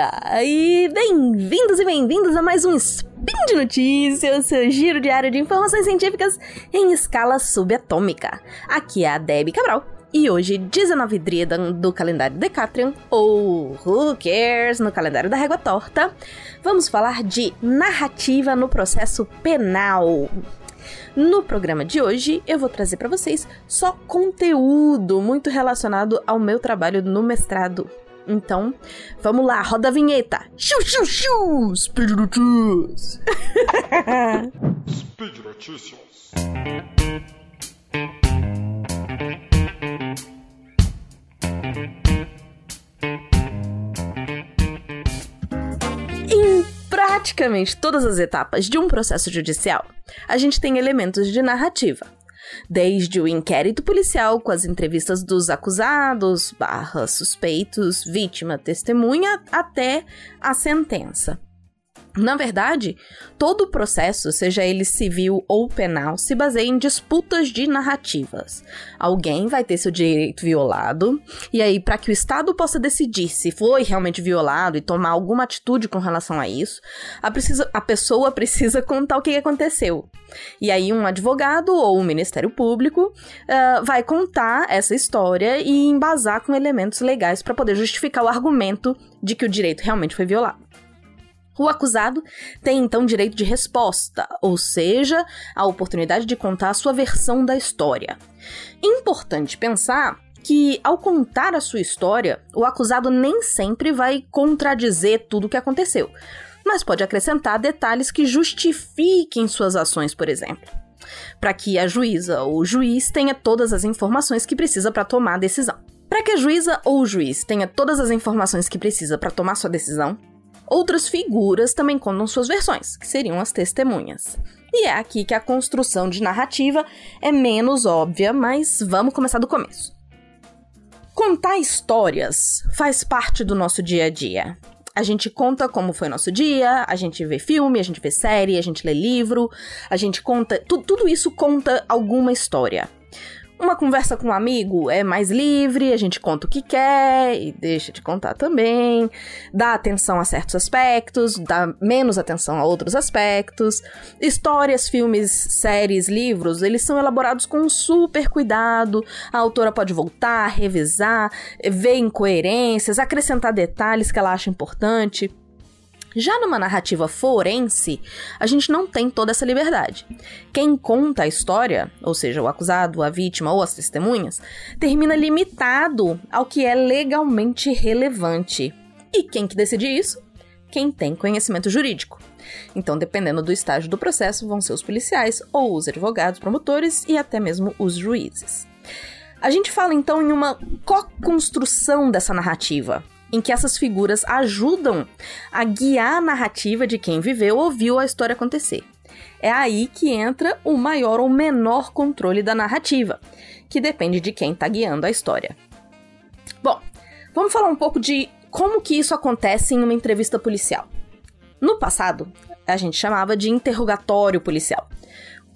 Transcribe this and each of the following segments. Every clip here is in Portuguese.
dia! E bem-vindos e bem-vindas a mais um Spin de Notícias, seu giro diário de informações científicas em escala subatômica. Aqui é a Debbie Cabral. E hoje, 19 Dridan do calendário Decatrian, ou Who Cares no calendário da Régua Torta, vamos falar de narrativa no processo penal. No programa de hoje, eu vou trazer para vocês só conteúdo muito relacionado ao meu trabalho no mestrado então, vamos lá, roda a vinheta. Xiu, xiu, xiu! Speed Notícias! Speed Notícias! Em praticamente todas as etapas de um processo judicial, a gente tem elementos de narrativa desde o inquérito policial com as entrevistas dos acusados, barra suspeitos, vítima, testemunha, até a sentença. Na verdade, todo o processo, seja ele civil ou penal, se baseia em disputas de narrativas. Alguém vai ter seu direito violado, e aí, para que o Estado possa decidir se foi realmente violado e tomar alguma atitude com relação a isso, a, precisa, a pessoa precisa contar o que aconteceu. E aí, um advogado ou o um Ministério Público uh, vai contar essa história e embasar com elementos legais para poder justificar o argumento de que o direito realmente foi violado. O acusado tem então direito de resposta, ou seja, a oportunidade de contar a sua versão da história. Importante pensar que, ao contar a sua história, o acusado nem sempre vai contradizer tudo o que aconteceu, mas pode acrescentar detalhes que justifiquem suas ações, por exemplo. Para que a juíza ou o juiz tenha todas as informações que precisa para tomar a decisão. Para que a juíza ou o juiz tenha todas as informações que precisa para tomar sua decisão, Outras figuras também contam suas versões, que seriam as testemunhas. E é aqui que a construção de narrativa é menos óbvia, mas vamos começar do começo. Contar histórias faz parte do nosso dia a dia. A gente conta como foi nosso dia, a gente vê filme, a gente vê série, a gente lê livro, a gente conta. Tu, tudo isso conta alguma história. Uma conversa com um amigo é mais livre, a gente conta o que quer e deixa de contar também, dá atenção a certos aspectos, dá menos atenção a outros aspectos. Histórias, filmes, séries, livros, eles são elaborados com super cuidado. A autora pode voltar, revisar, ver incoerências, acrescentar detalhes que ela acha importante. Já numa narrativa forense, a gente não tem toda essa liberdade. Quem conta a história, ou seja, o acusado, a vítima ou as testemunhas, termina limitado ao que é legalmente relevante. E quem que decide isso? Quem tem conhecimento jurídico. Então, dependendo do estágio do processo, vão ser os policiais ou os advogados, promotores e até mesmo os juízes. A gente fala então em uma co-construção dessa narrativa, em que essas figuras ajudam a guiar a narrativa de quem viveu ou viu a história acontecer. É aí que entra o maior ou menor controle da narrativa, que depende de quem está guiando a história. Bom, vamos falar um pouco de como que isso acontece em uma entrevista policial. No passado, a gente chamava de interrogatório policial.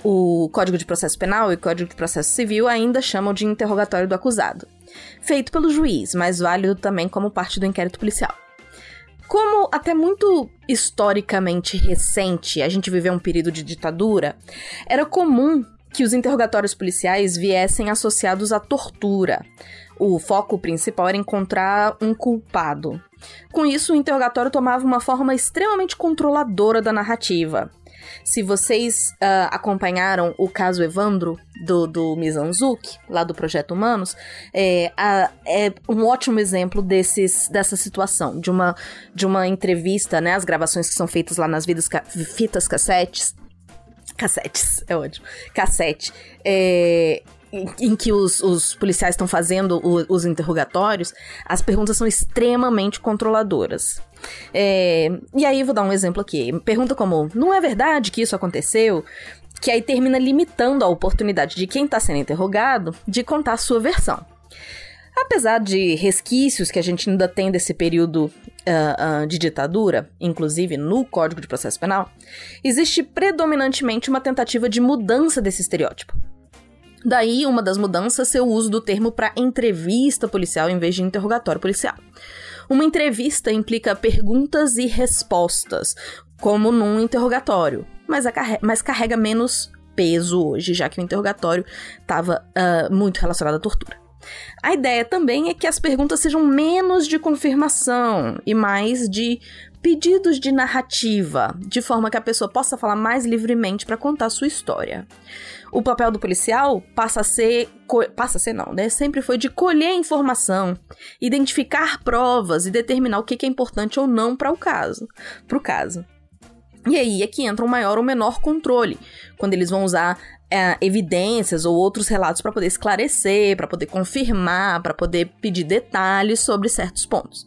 O Código de Processo Penal e o Código de Processo Civil ainda chamam de interrogatório do acusado feito pelo juiz, mas válido também como parte do inquérito policial. Como até muito historicamente recente a gente viveu um período de ditadura, era comum que os interrogatórios policiais viessem associados à tortura. O foco principal era encontrar um culpado. Com isso, o interrogatório tomava uma forma extremamente controladora da narrativa. Se vocês uh, acompanharam o caso Evandro do, do Mizanzuki, lá do Projeto Humanos, é, a, é um ótimo exemplo desses, dessa situação, de uma, de uma entrevista, né? As gravações que são feitas lá nas vidas, fitas cassetes. Cassetes, é ótimo. Cassete. É, em que os, os policiais estão fazendo o, os interrogatórios, as perguntas são extremamente controladoras. É, e aí vou dar um exemplo aqui. Pergunta como: não é verdade que isso aconteceu? Que aí termina limitando a oportunidade de quem está sendo interrogado de contar sua versão. Apesar de resquícios que a gente ainda tem desse período uh, uh, de ditadura, inclusive no Código de Processo Penal, existe predominantemente uma tentativa de mudança desse estereótipo. Daí, uma das mudanças ser o uso do termo para entrevista policial em vez de interrogatório policial. Uma entrevista implica perguntas e respostas, como num interrogatório, mas, mas carrega menos peso hoje, já que o interrogatório estava uh, muito relacionado à tortura. A ideia também é que as perguntas sejam menos de confirmação e mais de pedidos de narrativa, de forma que a pessoa possa falar mais livremente para contar sua história. O papel do policial passa a ser passa a ser não, né? Sempre foi de colher informação, identificar provas e determinar o que é importante ou não para o caso, para o caso. E aí é que entra um maior ou menor controle, quando eles vão usar é, evidências ou outros relatos para poder esclarecer, para poder confirmar, para poder pedir detalhes sobre certos pontos.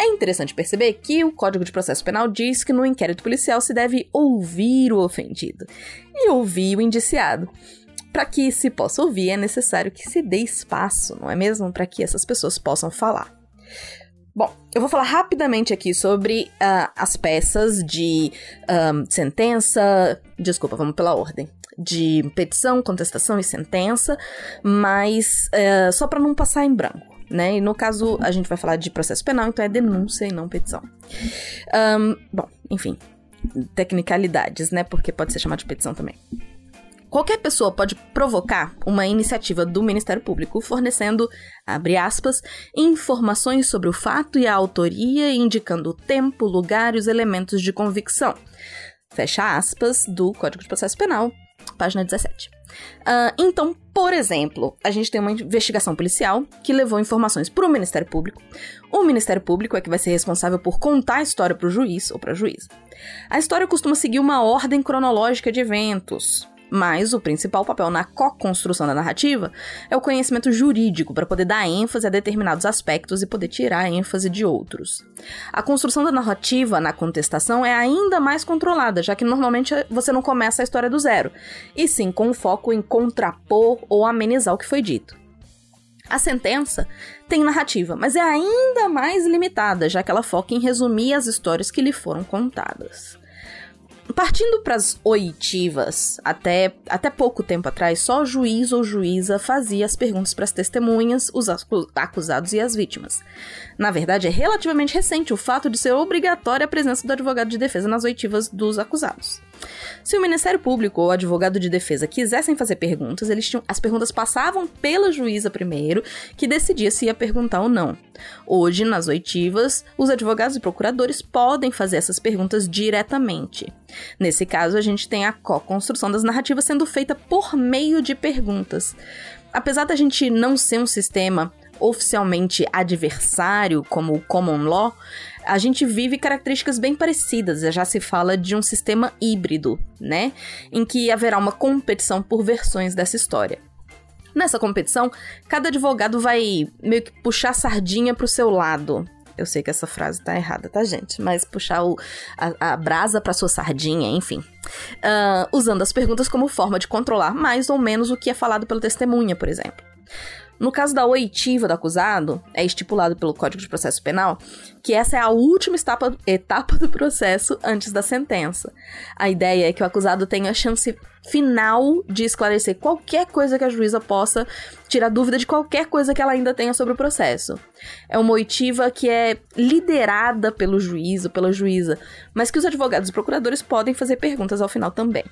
É interessante perceber que o Código de Processo Penal diz que no inquérito policial se deve ouvir o ofendido e ouvir o indiciado. Para que se possa ouvir, é necessário que se dê espaço, não é mesmo? Para que essas pessoas possam falar. Bom, eu vou falar rapidamente aqui sobre uh, as peças de um, sentença. Desculpa, vamos pela ordem. De petição, contestação e sentença, mas uh, só para não passar em branco né? E no caso, a gente vai falar de processo penal, então é denúncia e não petição. Um, bom, enfim, tecnicalidades, né? Porque pode ser chamado de petição também. Qualquer pessoa pode provocar uma iniciativa do Ministério Público fornecendo, abre aspas, informações sobre o fato e a autoria, indicando o tempo, lugar e os elementos de convicção. Fecha aspas do Código de Processo Penal, página 17. Uh, então, por exemplo, a gente tem uma investigação policial que levou informações para o Ministério Público. O Ministério Público é que vai ser responsável por contar a história para o juiz ou para a juíza. A história costuma seguir uma ordem cronológica de eventos. Mas o principal papel na co-construção da narrativa é o conhecimento jurídico para poder dar ênfase a determinados aspectos e poder tirar ênfase de outros. A construção da narrativa na contestação é ainda mais controlada, já que normalmente você não começa a história do zero, e sim com foco em contrapor ou amenizar o que foi dito. A sentença tem narrativa, mas é ainda mais limitada, já que ela foca em resumir as histórias que lhe foram contadas. Partindo para as oitivas, até, até pouco tempo atrás, só juiz ou juíza fazia as perguntas para as testemunhas, os acusados e as vítimas. Na verdade, é relativamente recente o fato de ser obrigatória a presença do advogado de defesa nas oitivas dos acusados. Se o Ministério Público ou o advogado de defesa quisessem fazer perguntas, eles tinham, as perguntas passavam pela juíza primeiro, que decidia se ia perguntar ou não. Hoje, nas oitivas, os advogados e procuradores podem fazer essas perguntas diretamente. Nesse caso, a gente tem a co-construção das narrativas sendo feita por meio de perguntas. Apesar da gente não ser um sistema oficialmente adversário, como o common law, a gente vive características bem parecidas. Já se fala de um sistema híbrido, né? Em que haverá uma competição por versões dessa história. Nessa competição, cada advogado vai meio que puxar a sardinha pro seu lado. Eu sei que essa frase tá errada, tá, gente? Mas puxar o, a, a brasa pra sua sardinha, enfim. Uh, usando as perguntas como forma de controlar mais ou menos o que é falado pela testemunha, por exemplo. No caso da oitiva do acusado, é estipulado pelo Código de Processo Penal que essa é a última etapa, etapa do processo antes da sentença. A ideia é que o acusado tenha a chance final de esclarecer qualquer coisa que a juíza possa tirar dúvida de qualquer coisa que ela ainda tenha sobre o processo. É uma oitiva que é liderada pelo juiz ou pela juíza, mas que os advogados e procuradores podem fazer perguntas ao final também.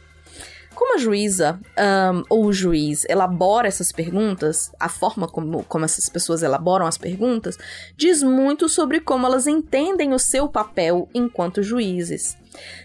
Como a juíza um, ou o juiz elabora essas perguntas, a forma como, como essas pessoas elaboram as perguntas, diz muito sobre como elas entendem o seu papel enquanto juízes.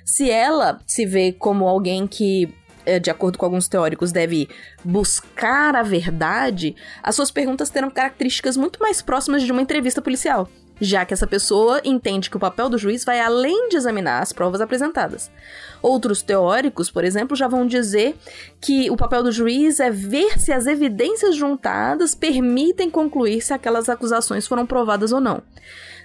Se ela se vê como alguém que eh, de acordo com alguns teóricos, deve buscar a verdade, as suas perguntas terão características muito mais próximas de uma entrevista policial já que essa pessoa entende que o papel do juiz vai além de examinar as provas apresentadas. Outros teóricos, por exemplo, já vão dizer que o papel do juiz é ver se as evidências juntadas permitem concluir se aquelas acusações foram provadas ou não.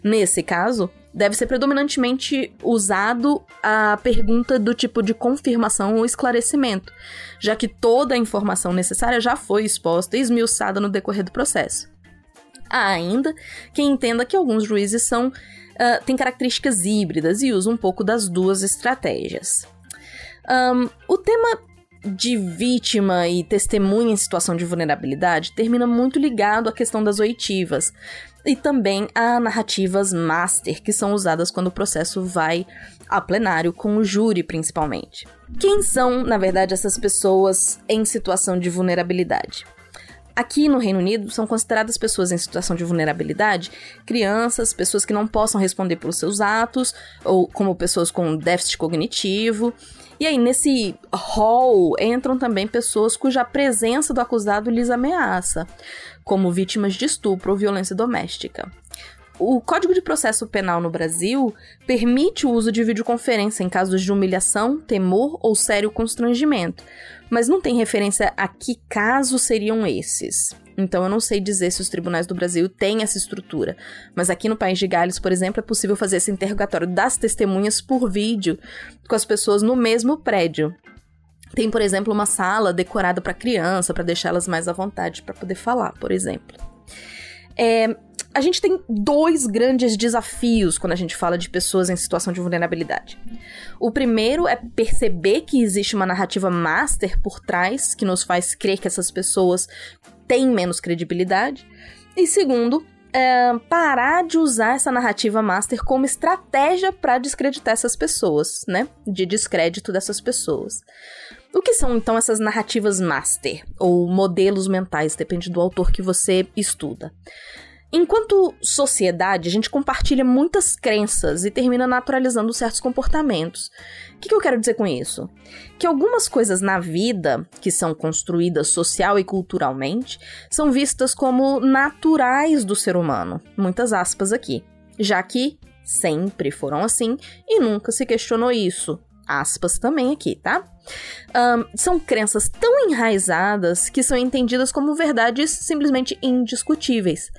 Nesse caso, deve ser predominantemente usado a pergunta do tipo de confirmação ou esclarecimento, já que toda a informação necessária já foi exposta e esmiuçada no decorrer do processo. Há ainda quem entenda que alguns juízes são uh, têm características híbridas e usam um pouco das duas estratégias. Um, o tema de vítima e testemunha em situação de vulnerabilidade termina muito ligado à questão das oitivas e também a narrativas master, que são usadas quando o processo vai a plenário, com o júri principalmente. Quem são, na verdade, essas pessoas em situação de vulnerabilidade? Aqui no Reino Unido são consideradas pessoas em situação de vulnerabilidade crianças, pessoas que não possam responder pelos seus atos, ou como pessoas com déficit cognitivo. E aí, nesse hall entram também pessoas cuja presença do acusado lhes ameaça, como vítimas de estupro ou violência doméstica. O Código de Processo Penal no Brasil permite o uso de videoconferência em casos de humilhação, temor ou sério constrangimento, mas não tem referência a que casos seriam esses. Então eu não sei dizer se os tribunais do Brasil têm essa estrutura. Mas aqui no País de Gales, por exemplo, é possível fazer esse interrogatório das testemunhas por vídeo com as pessoas no mesmo prédio. Tem, por exemplo, uma sala decorada para criança, para deixá-las mais à vontade para poder falar, por exemplo. É, a gente tem dois grandes desafios quando a gente fala de pessoas em situação de vulnerabilidade. O primeiro é perceber que existe uma narrativa master por trás que nos faz crer que essas pessoas têm menos credibilidade. E segundo, é parar de usar essa narrativa master como estratégia para descreditar essas pessoas, né? De descrédito dessas pessoas. O que são então essas narrativas master ou modelos mentais, depende do autor que você estuda. Enquanto sociedade, a gente compartilha muitas crenças e termina naturalizando certos comportamentos. O que, que, eu quero dizer com isso? Que algumas coisas na vida, que são construídas social e culturalmente, são vistas como naturais do ser humano. Muitas aspas aqui. Já que sempre foram assim e nunca se questionou isso. Aspas também aqui, tá? Um, são crenças tão enraizadas que são entendidas como verdades simplesmente indiscutíveis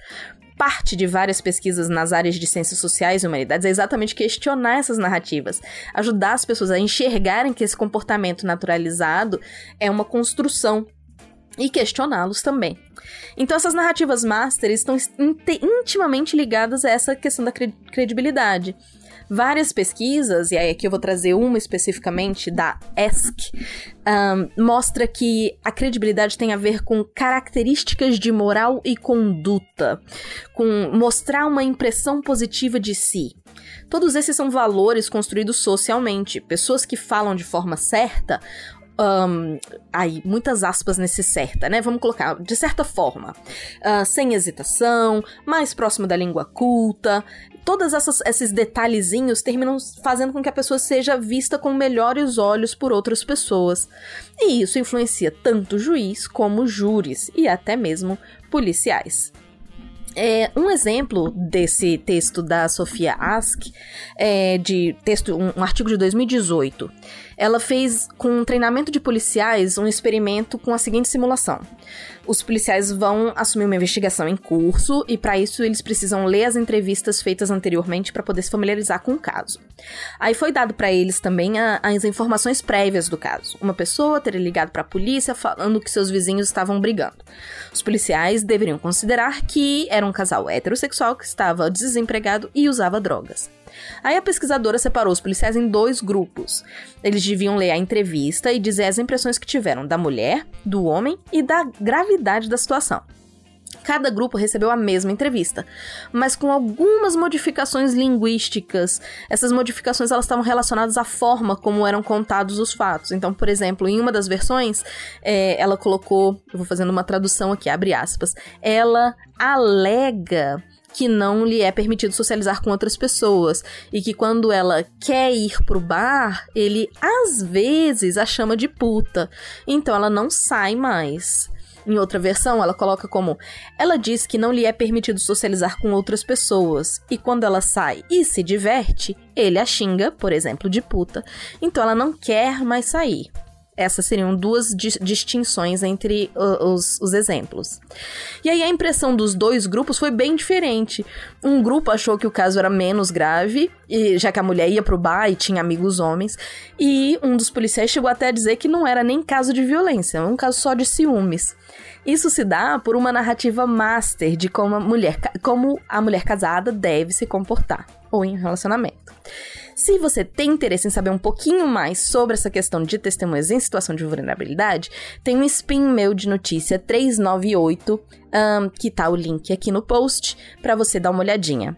parte de várias pesquisas nas áreas de ciências sociais e humanidades é exatamente questionar essas narrativas, ajudar as pessoas a enxergarem que esse comportamento naturalizado é uma construção e questioná-los também. Então, essas narrativas master estão intimamente ligadas a essa questão da credibilidade. Várias pesquisas, e aí aqui eu vou trazer uma especificamente da ESC, um, mostra que a credibilidade tem a ver com características de moral e conduta, com mostrar uma impressão positiva de si. Todos esses são valores construídos socialmente. Pessoas que falam de forma certa um, aí, muitas aspas nesse certa, né? Vamos colocar, de certa forma, uh, sem hesitação, mais próximo da língua culta. Todos esses detalhezinhos terminam fazendo com que a pessoa seja vista com melhores olhos por outras pessoas. E isso influencia tanto juiz como júris e até mesmo policiais. É, um exemplo desse texto da Sofia Ask é de texto, um, um, artigo de 2018. Ela fez com um treinamento de policiais um experimento com a seguinte simulação. Os policiais vão assumir uma investigação em curso e para isso eles precisam ler as entrevistas feitas anteriormente para poder se familiarizar com o caso. Aí foi dado para eles também a, as informações prévias do caso. Uma pessoa teria ligado para a polícia falando que seus vizinhos estavam brigando. Os policiais deveriam considerar que era um casal heterossexual que estava desempregado e usava drogas. Aí a pesquisadora separou os policiais em dois grupos. Eles deviam ler a entrevista e dizer as impressões que tiveram da mulher, do homem e da gravidade da situação. Cada grupo recebeu a mesma entrevista, mas com algumas modificações linguísticas. Essas modificações elas estavam relacionadas à forma como eram contados os fatos. Então, por exemplo, em uma das versões, é, ela colocou, eu vou fazendo uma tradução aqui, abre aspas, ela alega que não lhe é permitido socializar com outras pessoas e que quando ela quer ir pro bar, ele às vezes a chama de puta. Então ela não sai mais. Em outra versão, ela coloca como: ela diz que não lhe é permitido socializar com outras pessoas, e quando ela sai e se diverte, ele a xinga, por exemplo, de puta. Então ela não quer mais sair. Essas seriam duas di distinções entre uh, os, os, exemplos. E aí a impressão dos dois grupos foi bem diferente. Um grupo achou que o caso era menos grave, e, já que a mulher ia pro bar e tinha amigos homens, e um dos policiais chegou até a dizer que não era nem caso de violência, era um caso só de ciúmes. Isso se dá por uma narrativa master de como a mulher, como a mulher casada deve se comportar, ou em relacionamento. Se você tem interesse em saber um pouquinho mais sobre essa questão de testemunhas em situação de vulnerabilidade, tem um spin meu de notícia 398, um, que tá o link aqui no post, para você dar uma olhadinha.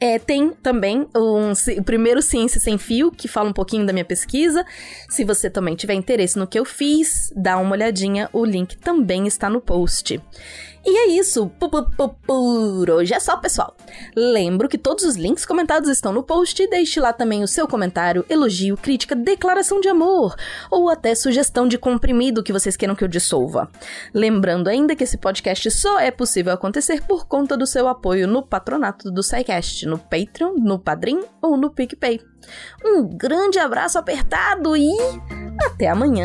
É, tem também um, o primeiro Ciência Sem Fio, que fala um pouquinho da minha pesquisa. Se você também tiver interesse no que eu fiz, dá uma olhadinha, o link também está no post. E é isso, por hoje é só, pessoal. Lembro que todos os links comentados estão no post e deixe lá também o seu comentário, elogio, crítica, declaração de amor ou até sugestão de comprimido que vocês queiram que eu dissolva. Lembrando ainda que esse podcast só é possível acontecer por conta do seu apoio no patronato do SciCast, no Patreon, no Padrim ou no PicPay. Um grande abraço apertado e até amanhã!